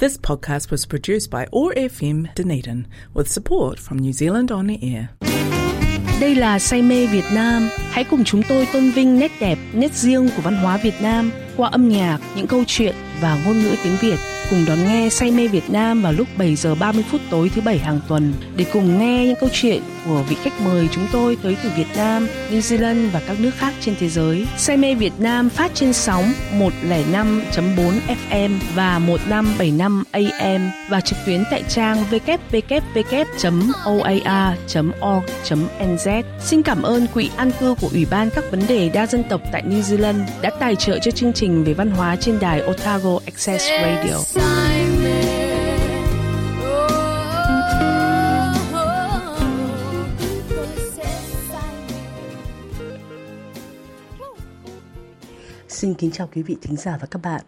This podcast was produced by ORFM Dunedin with support from New Zealand On Air. Đây là Say mê Việt Nam. Hãy cùng chúng tôi tôn vinh nét đẹp, nét riêng của văn hóa Việt Nam qua âm nhạc, những câu chuyện và ngôn ngữ tiếng Việt. Cùng đón nghe Say mê Việt Nam vào lúc 7 giờ 30 phút tối thứ bảy hàng tuần để cùng nghe những câu chuyện của vị khách mời chúng tôi tới từ Việt Nam, New Zealand và các nước khác trên thế giới. Say mê Việt Nam phát trên sóng 105.4 FM và 1575 AM và trực tuyến tại trang www.oar.org.nz. Xin cảm ơn Quỹ An cư của Ủy ban các vấn đề đa dân tộc tại New Zealand đã tài trợ cho chương trình về văn hóa trên đài Otago Access Radio. Xin kính chào quý vị thính giả và các bạn.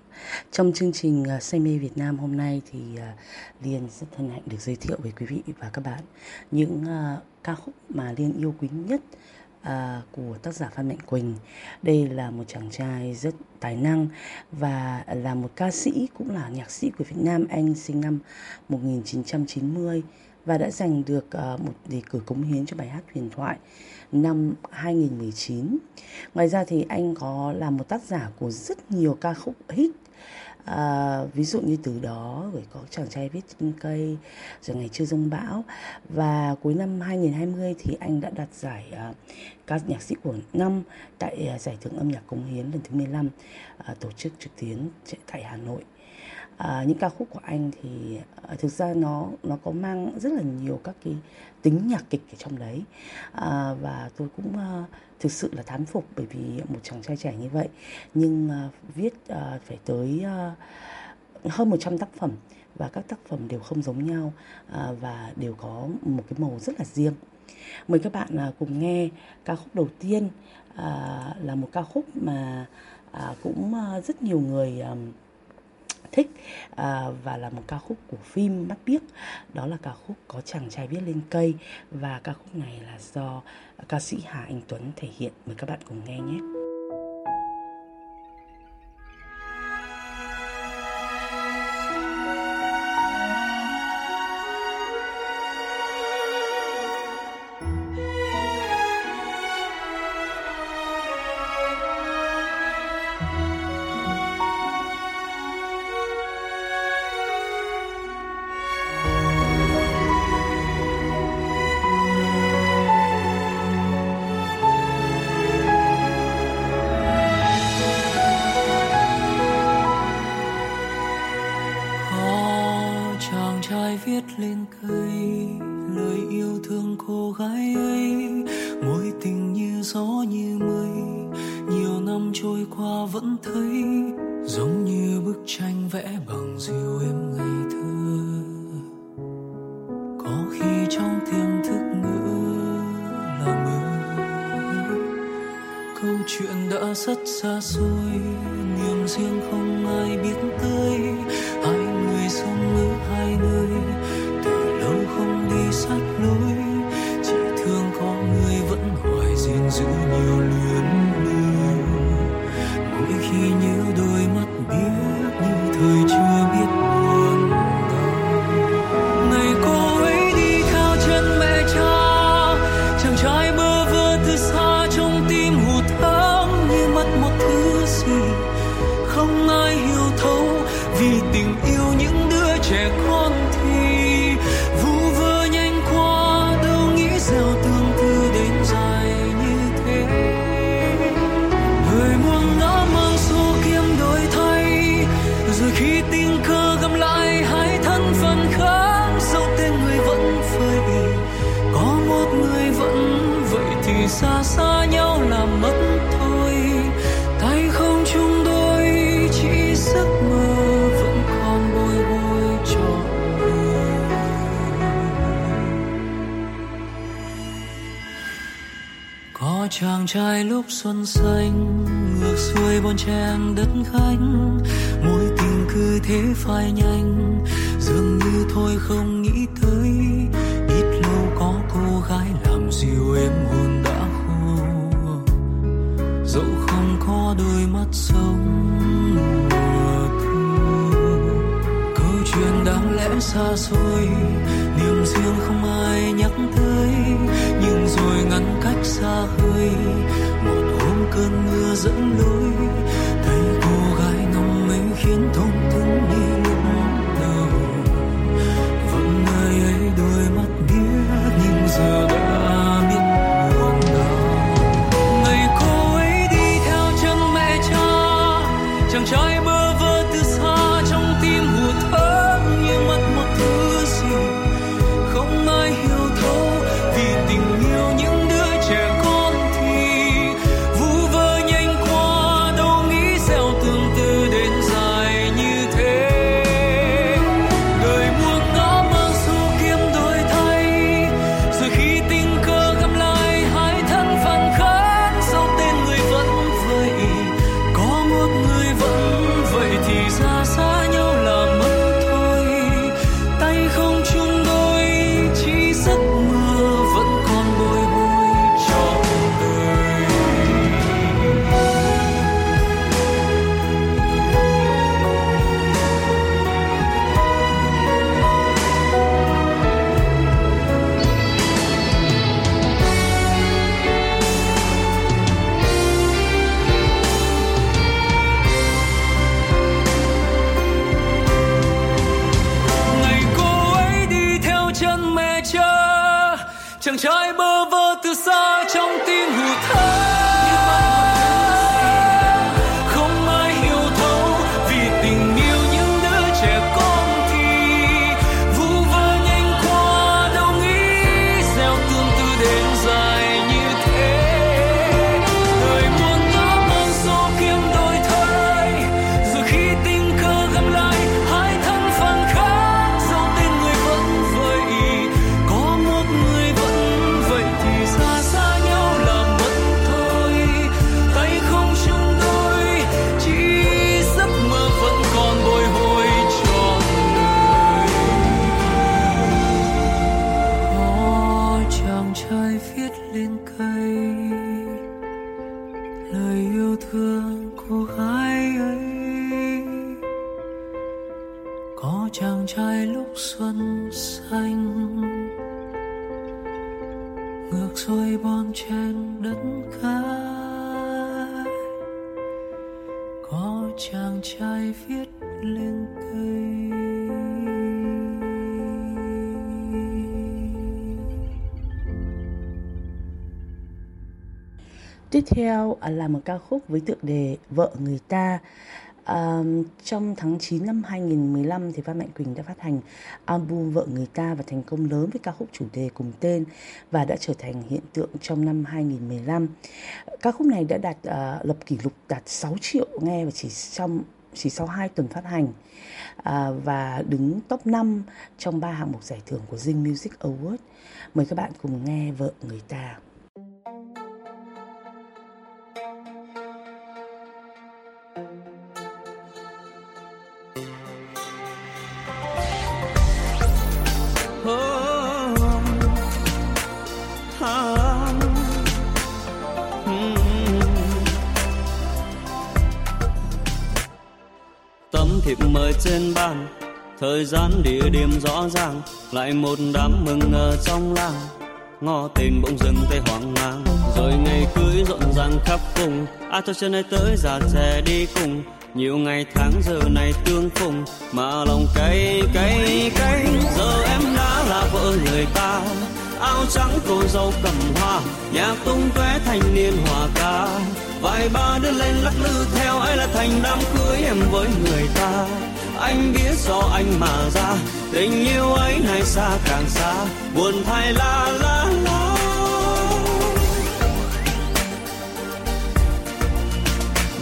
Trong chương trình à, Say mê Việt Nam hôm nay thì à, Liên rất thân hạnh được giới thiệu với quý vị và các bạn những à, ca khúc mà Liên yêu quý nhất à, của tác giả Phan Mạnh Quỳnh. Đây là một chàng trai rất tài năng và là một ca sĩ cũng là nhạc sĩ của Việt Nam. Anh sinh năm 1990 và đã giành được uh, một đề cử cống hiến cho bài hát huyền thoại năm 2019. Ngoài ra thì anh có là một tác giả của rất nhiều ca khúc hit à, ví dụ như từ đó rồi có chàng trai viết trên cây rồi ngày chưa rông bão. Và cuối năm 2020 thì anh đã đạt giải à, ca nhạc sĩ của năm tại à, giải thưởng âm nhạc cống hiến lần thứ 15 à, tổ chức trực tuyến tại Hà Nội à, những ca khúc của anh thì à, thực ra nó nó có mang rất là nhiều các cái tính nhạc kịch ở trong đấy. À, và tôi cũng à, thực sự là thán phục bởi vì một chàng trai trẻ như vậy. Nhưng à, viết à, phải tới à, hơn 100 tác phẩm và các tác phẩm đều không giống nhau à, và đều có một cái màu rất là riêng. Mời các bạn à, cùng nghe ca khúc đầu tiên à, là một ca khúc mà à, cũng à, rất nhiều người à, thích à, và là một ca khúc của phim Mắt Biếc. Đó là ca khúc có chàng trai viết lên cây. Và ca khúc này là do ca sĩ Hà Anh Tuấn thể hiện. Mời các bạn cùng nghe nhé. hét lên cây lời yêu thương cô gái ấy. Mối tình như gió như mây, nhiều năm trôi qua vẫn thấy, giống như bức tranh vẽ bằng diều em ngày thơ. Có khi trong tiềm thức ngỡ là mơ. Câu chuyện đã rất xa xôi niềm riêng không ai biết tới. Có chàng trai lúc xuân xanh, ngược xuôi bon chen đất khách. Mối tình cứ thế phai nhanh, dường như thôi không nghĩ tới. Ít lâu có cô gái làm dịu em hồn đã khô. Dẫu không có đôi mắt sông mùa thu. Câu chuyện đáng lẽ xa xôi niềm không ai nhắc tới, nhưng rồi ngăn cách xa hơi, một hôm cơn mưa dẫn lối, thấy cô gái ngắm mấy khiến thông thương đi lúc đầu. Vẫn nơi ấy đôi mắt biết nhưng giờ đã biết buồn nào. Ngày cô ấy đi theo chân mẹ cha, chàng trai trai bơ vơ từ xa trong tim Tiếp theo à, là một ca khúc với tựa đề Vợ người ta. À, trong tháng 9 năm 2015 thì Phan Mạnh Quỳnh đã phát hành album Vợ người ta và thành công lớn với ca khúc chủ đề cùng tên và đã trở thành hiện tượng trong năm 2015. Ca khúc này đã đạt à, lập kỷ lục đạt 6 triệu nghe và chỉ trong chỉ sau 2 tuần phát hành à, và đứng top 5 trong ba hạng mục giải thưởng của Zing Music Award. Mời các bạn cùng nghe Vợ người ta. Thời gian địa điểm rõ ràng, lại một đám mừng ở trong làng. Ngó tên bỗng dừng tay hoang mang, rồi ngày cưới rộn ràng khắp vùng. À Ai cho chân này tới già trẻ đi cùng. Nhiều ngày tháng giờ này tương phùng, mà lòng cay cay cay. Giờ em đã là vợ người ta, áo trắng cô dâu cầm hoa nhạc tung tóe thanh niên hòa ca vài ba đứa lên lắc lư theo ấy là thành đám cưới em với người ta. Anh biết do anh mà ra, tình yêu ấy này xa càng xa, buồn thay la la la.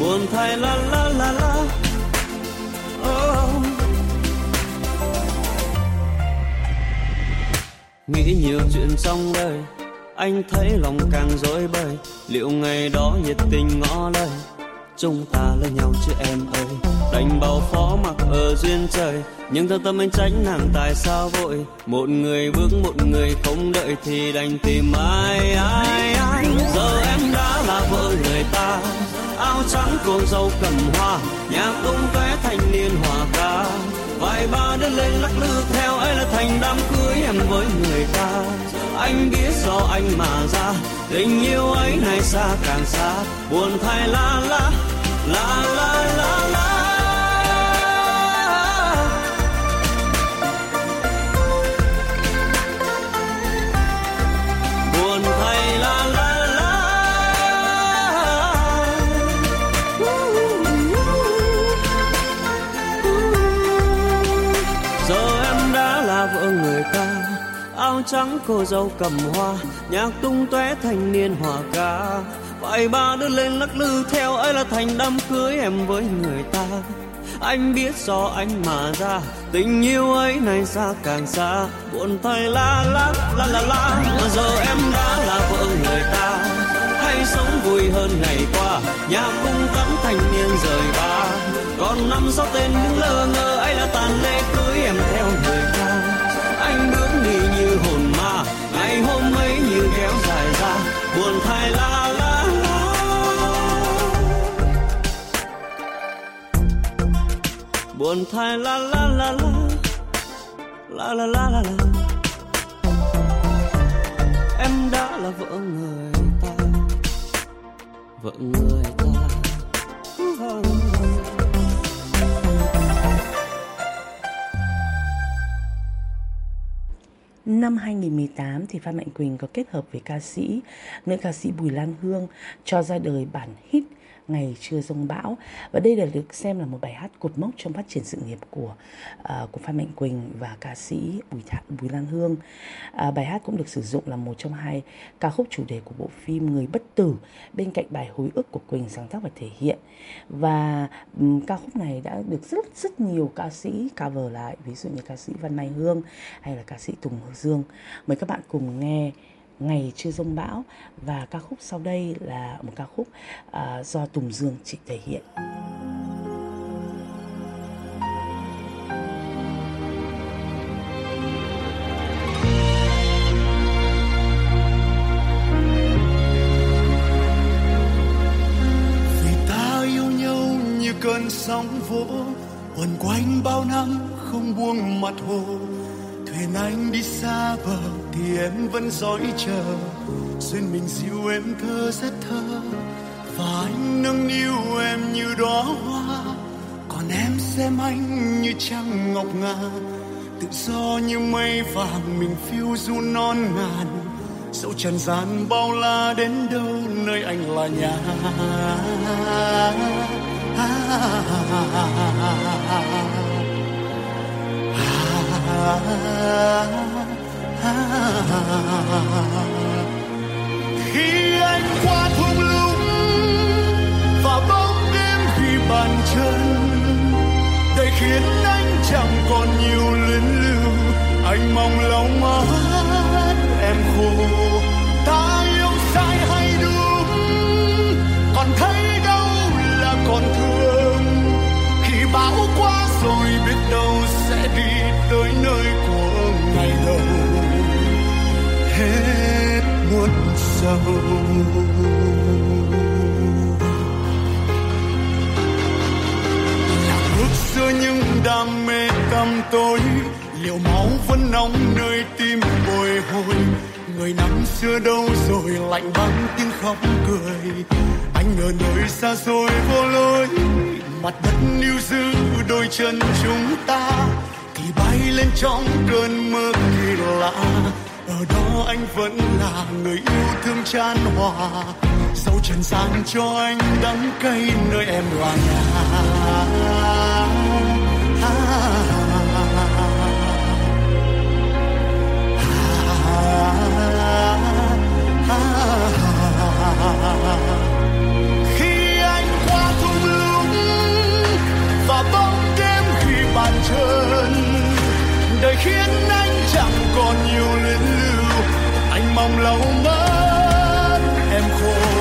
Buồn thay la la la la. Oh. nghĩ nhiều chuyện trong đời, anh thấy lòng càng dối bời liệu ngày đó nhiệt tình ngỏ lời? Chúng ta lấy nhau chứ em ơi. Đành bao phó mặc ở duyên trời. Nhưng thâm tâm anh tránh nàng tại sao vội? Một người bước một người không đợi thì đành tìm ai ai ai. Giờ em đã là vợ người ta. Áo trắng cô dâu cầm hoa. Nhà tung tóe thanh niên hòa ca. Vài ba đứa lên lắc lư theo, ấy là thành đám cưới em với người ta. Anh biết do anh mà ra. Tình yêu ấy này xa càng xa, buồn thay la la la la la la. Trắng cô dâu cầm hoa, nhạc tung tóe thanh niên hòa ca. Vài ba đứa lên lắc lư theo, ấy là thành đám cưới em với người ta. Anh biết do anh mà ra, tình yêu ấy này xa càng xa. Buồn thay la la la la la, mà giờ em đã là vợ người ta. Hay sống vui hơn ngày qua, nhà cung cắm thanh niên rời ba. Còn năm sau tên đứng lơ ngơ buồn la la la la. La la la la la. Em đã là vợ người ta. Vợ người ta. Năm 2018 thì Phan Mạnh Quỳnh có kết hợp với ca sĩ, nữ ca sĩ Bùi Lan Hương cho ra đời bản hit ngày chưa rông bão và đây là được xem là một bài hát cột mốc trong phát triển sự nghiệp của uh, của Phan Mạnh Quỳnh và ca sĩ Bùi Thạ, Bùi Lan Hương. Uh, bài hát cũng được sử dụng là một trong hai ca khúc chủ đề của bộ phim Người bất tử bên cạnh bài Hối ức của Quỳnh sáng tác và thể hiện. Và um, ca khúc này đã được rất rất nhiều ca sĩ cover lại, ví dụ như ca sĩ Văn Mai Hương hay là ca sĩ Tùng Dương. Mời các bạn cùng nghe Ngày chưa rông bão và ca khúc sau đây là một ca khúc uh, do Tùng Dương chị thể hiện. vì ta yêu nhau như cơn sóng vỗ quần quanh bao năm không buông mặt hồ thuyền anh đi xa bờ thì em vẫn dõi chờ duyên mình dịu em thơ rất thơ và anh nâng niu em như đóa hoa còn em xem anh như trăng ngọc ngà tự do như mây vàng mình phiêu du non ngàn dẫu trần gian bao la đến đâu nơi anh là nhà khi anh qua thung lũng và bóng đêm vì bàn chân đời khiến anh chẳng còn nhiều luyến lưu. Anh mong lòng mắt em khô, ta yêu sai hay đúng? Còn thấy đâu là còn thương? Khi bão qua rồi biết đâu sẽ đi tới nơi của ngày đầu hết muôn sầu. Lạc bước xưa những đam mê tăm tối, liệu máu vẫn nóng nơi tim bồi hồi? Người năm xưa đâu rồi lạnh băng tiếng khóc cười? Anh ở nơi xa xôi vô lối, mặt đất níu giữ đôi chân chúng ta. Thì bay lên trong cơn mơ kỳ lạ ở đó anh vẫn là người yêu thương chan hòa. Dẫu trần gian cho anh đắng cay nơi em là nhà. Khi anh qua thung lũng và bóng đêm khi bàn chân, đời khiến anh chẳng còn nhiều luyến mong lâu mất em khô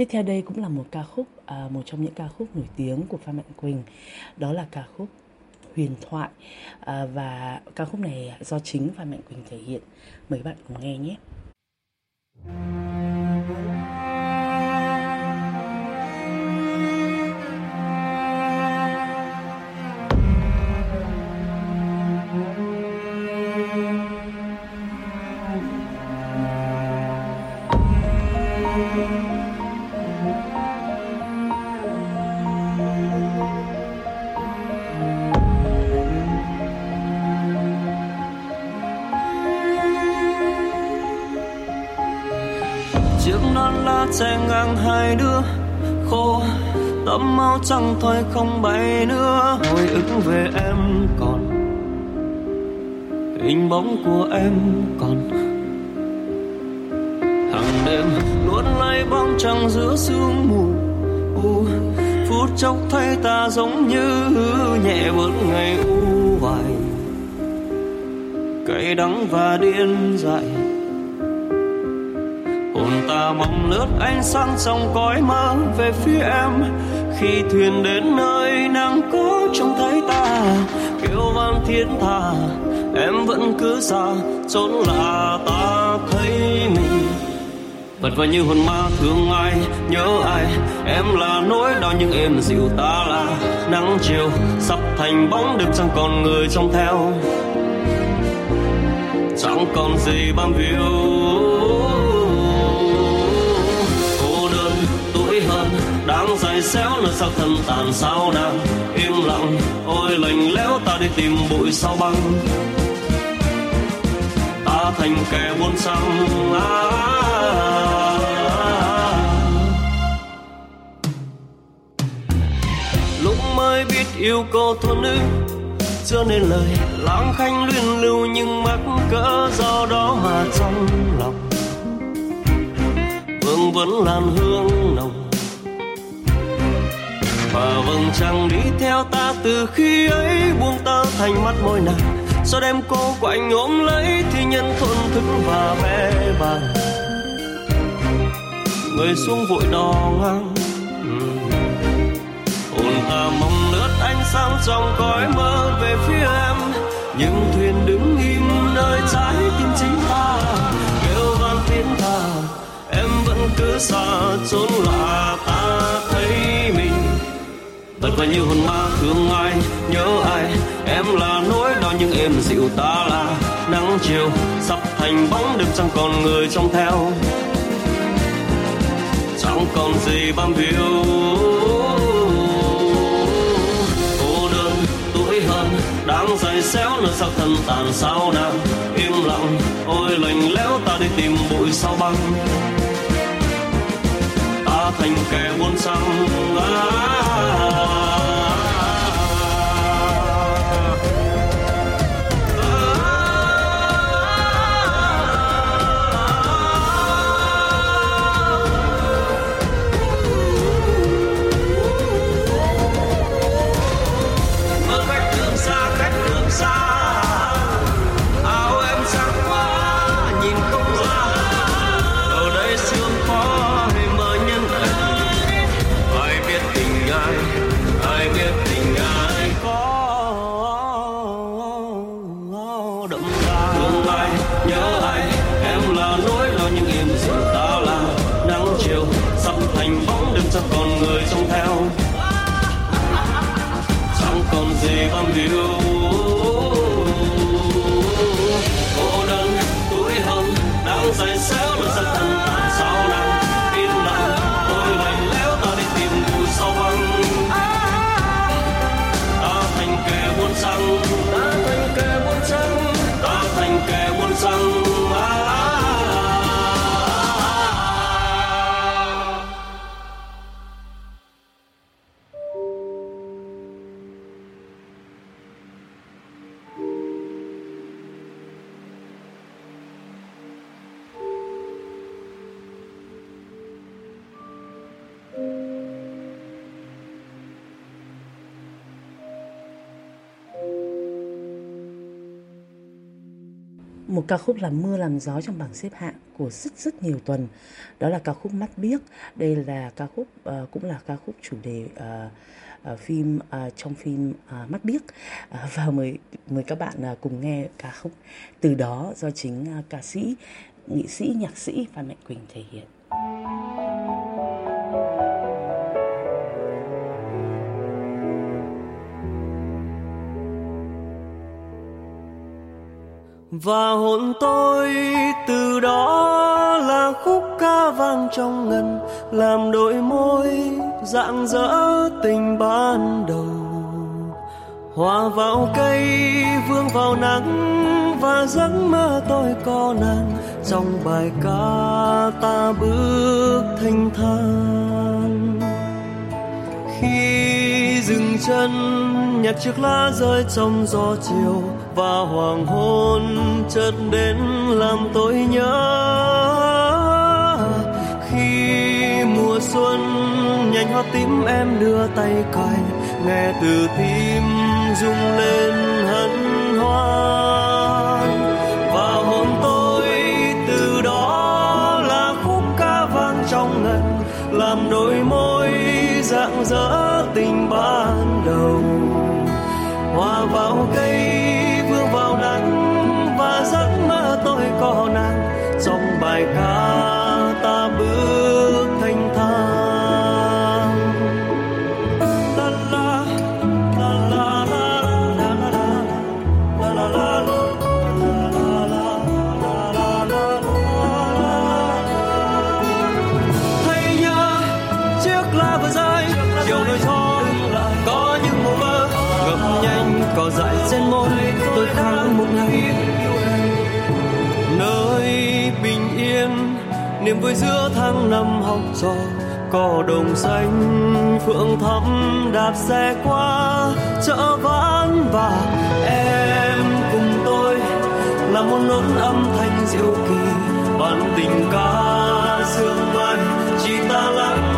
Tiếp theo đây cũng là một ca khúc, à, một trong những ca khúc nổi tiếng của Phan Mạnh Quỳnh, đó là ca khúc Huyền thoại à, và ca khúc này do chính Phan Mạnh Quỳnh thể hiện. Mời bạn cùng nghe nhé. chiếc khô, tấm áo trắng thôi không bay nữa. Hồi ức về em còn, hình bóng của em còn. Hàng đêm luôn lay bóng trăng giữa sương mù. U, phút chốc thấy ta giống như nhẹ bước ngày u hoài cay đắng và điên dại hồn ta mong lướt ánh sáng trong cõi mơ về phía em. Khi thuyền đến nơi nàng có trông thấy ta kêu vang thiên tha, em vẫn cứ xa trốn lạ ta thấy mình. Vật vờ như hồn ma thương ai, nhớ ai, em là nỗi đau nhưng em dịu ta là. Nắng chiều, sắp thành bóng đêm chẳng còn người trông theo. Chẳng còn gì bám víu. Đang dài xéo nơi sao thân tàn sao nàng. Im lặng ôi lạnh lẽo ta đi tìm bụi sao băng. Ta thành kẻ buôn xăng. À, à, à, à. lúc mới biết yêu cô thôn nữ chưa nên lời. Lãng khanh luyên lưu nhưng mắc cỡ do đó mà trong lòng. Vương vẫn làn hương nồng và vầng trăng đi theo ta từ khi ấy buông ta thành mắt môi nàng. Sao đem cô của anh ôm lấy thì nhân thôn thức và bé bàng người xuống vội đò ngang. Ừ. Hồn ta mong lướt ánh sáng trong cõi mơ về phía em. Nhưng thuyền đứng im nơi trái tim chính ta. Kêu vang tiếng ta, em vẫn cứ xa trốn lạ ta thật là như hồn ma, thương ai, nhớ ai. Em là nỗi đau nhưng em dịu ta là. Nắng chiều, sắp thành bóng đêm chẳng còn người trông theo. Chẳng còn gì bám víu. Cô đơn, tuổi hơn, đang dày xéo nơi sao thân tàn sao nào im lặng, ôi lạnh lẽo ta đi tìm bụi sao băng thành kẻ buôn xăng à, một ca khúc làm mưa làm gió trong bảng xếp hạng của rất rất nhiều tuần. Đó là ca khúc mắt biếc. Đây là ca khúc uh, cũng là ca khúc chủ đề uh, uh, phim uh, trong phim uh, mắt biếc. Uh, và mời mời các bạn uh, cùng nghe ca khúc. Từ đó do chính uh, ca sĩ nghệ sĩ nhạc sĩ Phan Mạnh Quỳnh thể hiện. Và hồn tôi từ đó là khúc ca vang trong ngân, làm đôi môi dạng dỡ tình ban đầu. Hòa vào cây, vương vào nắng, và giấc mơ tôi có nàng trong bài ca ta bước thanh thang. Khi dừng chân nhặt chiếc lá rơi trong gió chiều và hoàng hôn chợt đến làm tôi nhớ. Khi mùa xuân nhành hoa tím em đưa tay cài, nghe từ tim rung lên hân hoan. Và hồn tôi từ đó là khúc ca vang trong ngần, làm đôi môi dạng dỡ tình bạn niềm vui giữa tháng năm học trò cỏ đồng xanh, phượng thắm đạp xe qua chợ ván và em cùng tôi là một nốt âm thanh diệu kỳ bản tình ca sương mai, chỉ ta lắng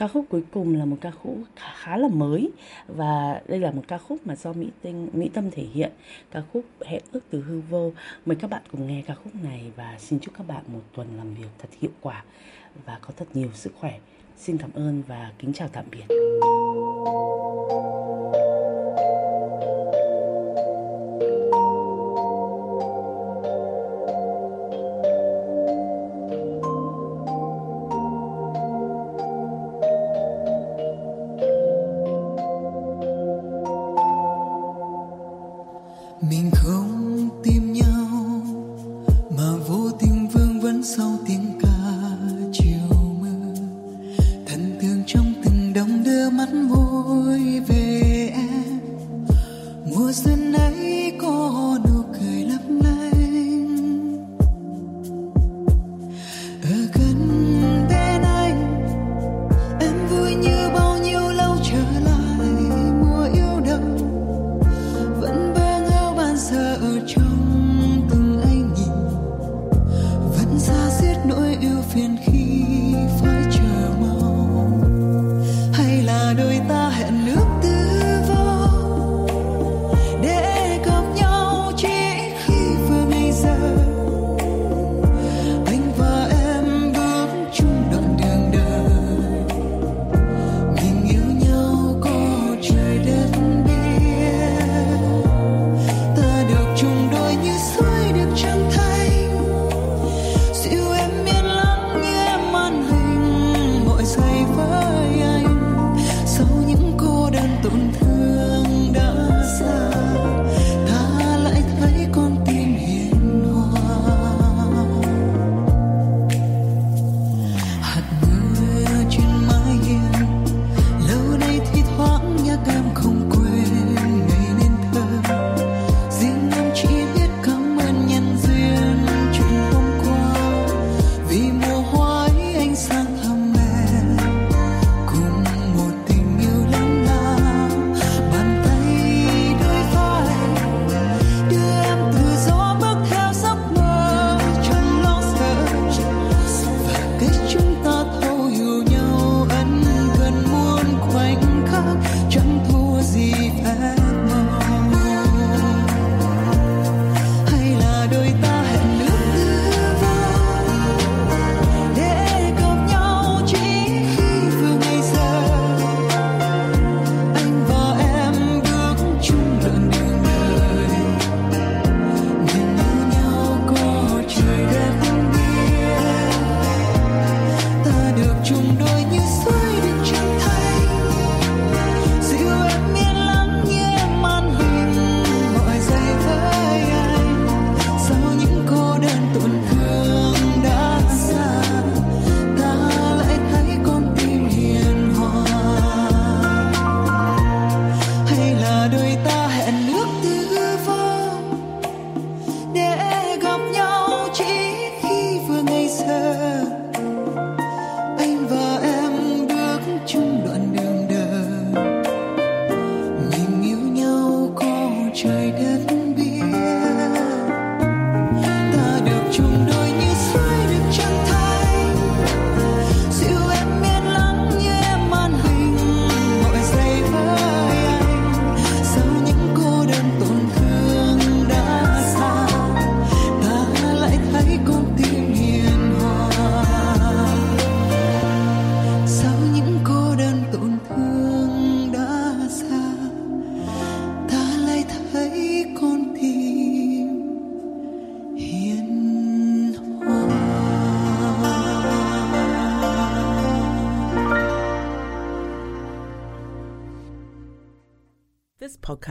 ca khúc cuối cùng là một ca khúc khá, khá là mới. Và đây là một ca khúc mà do Mỹ Tinh Mỹ Tâm thể hiện. Ca khúc hẹn ước từ hư vô. Mời các bạn cùng nghe ca khúc này và xin chúc các bạn một tuần làm việc thật hiệu quả và có thật nhiều sức khỏe. Xin cảm ơn và kính chào tạm biệt.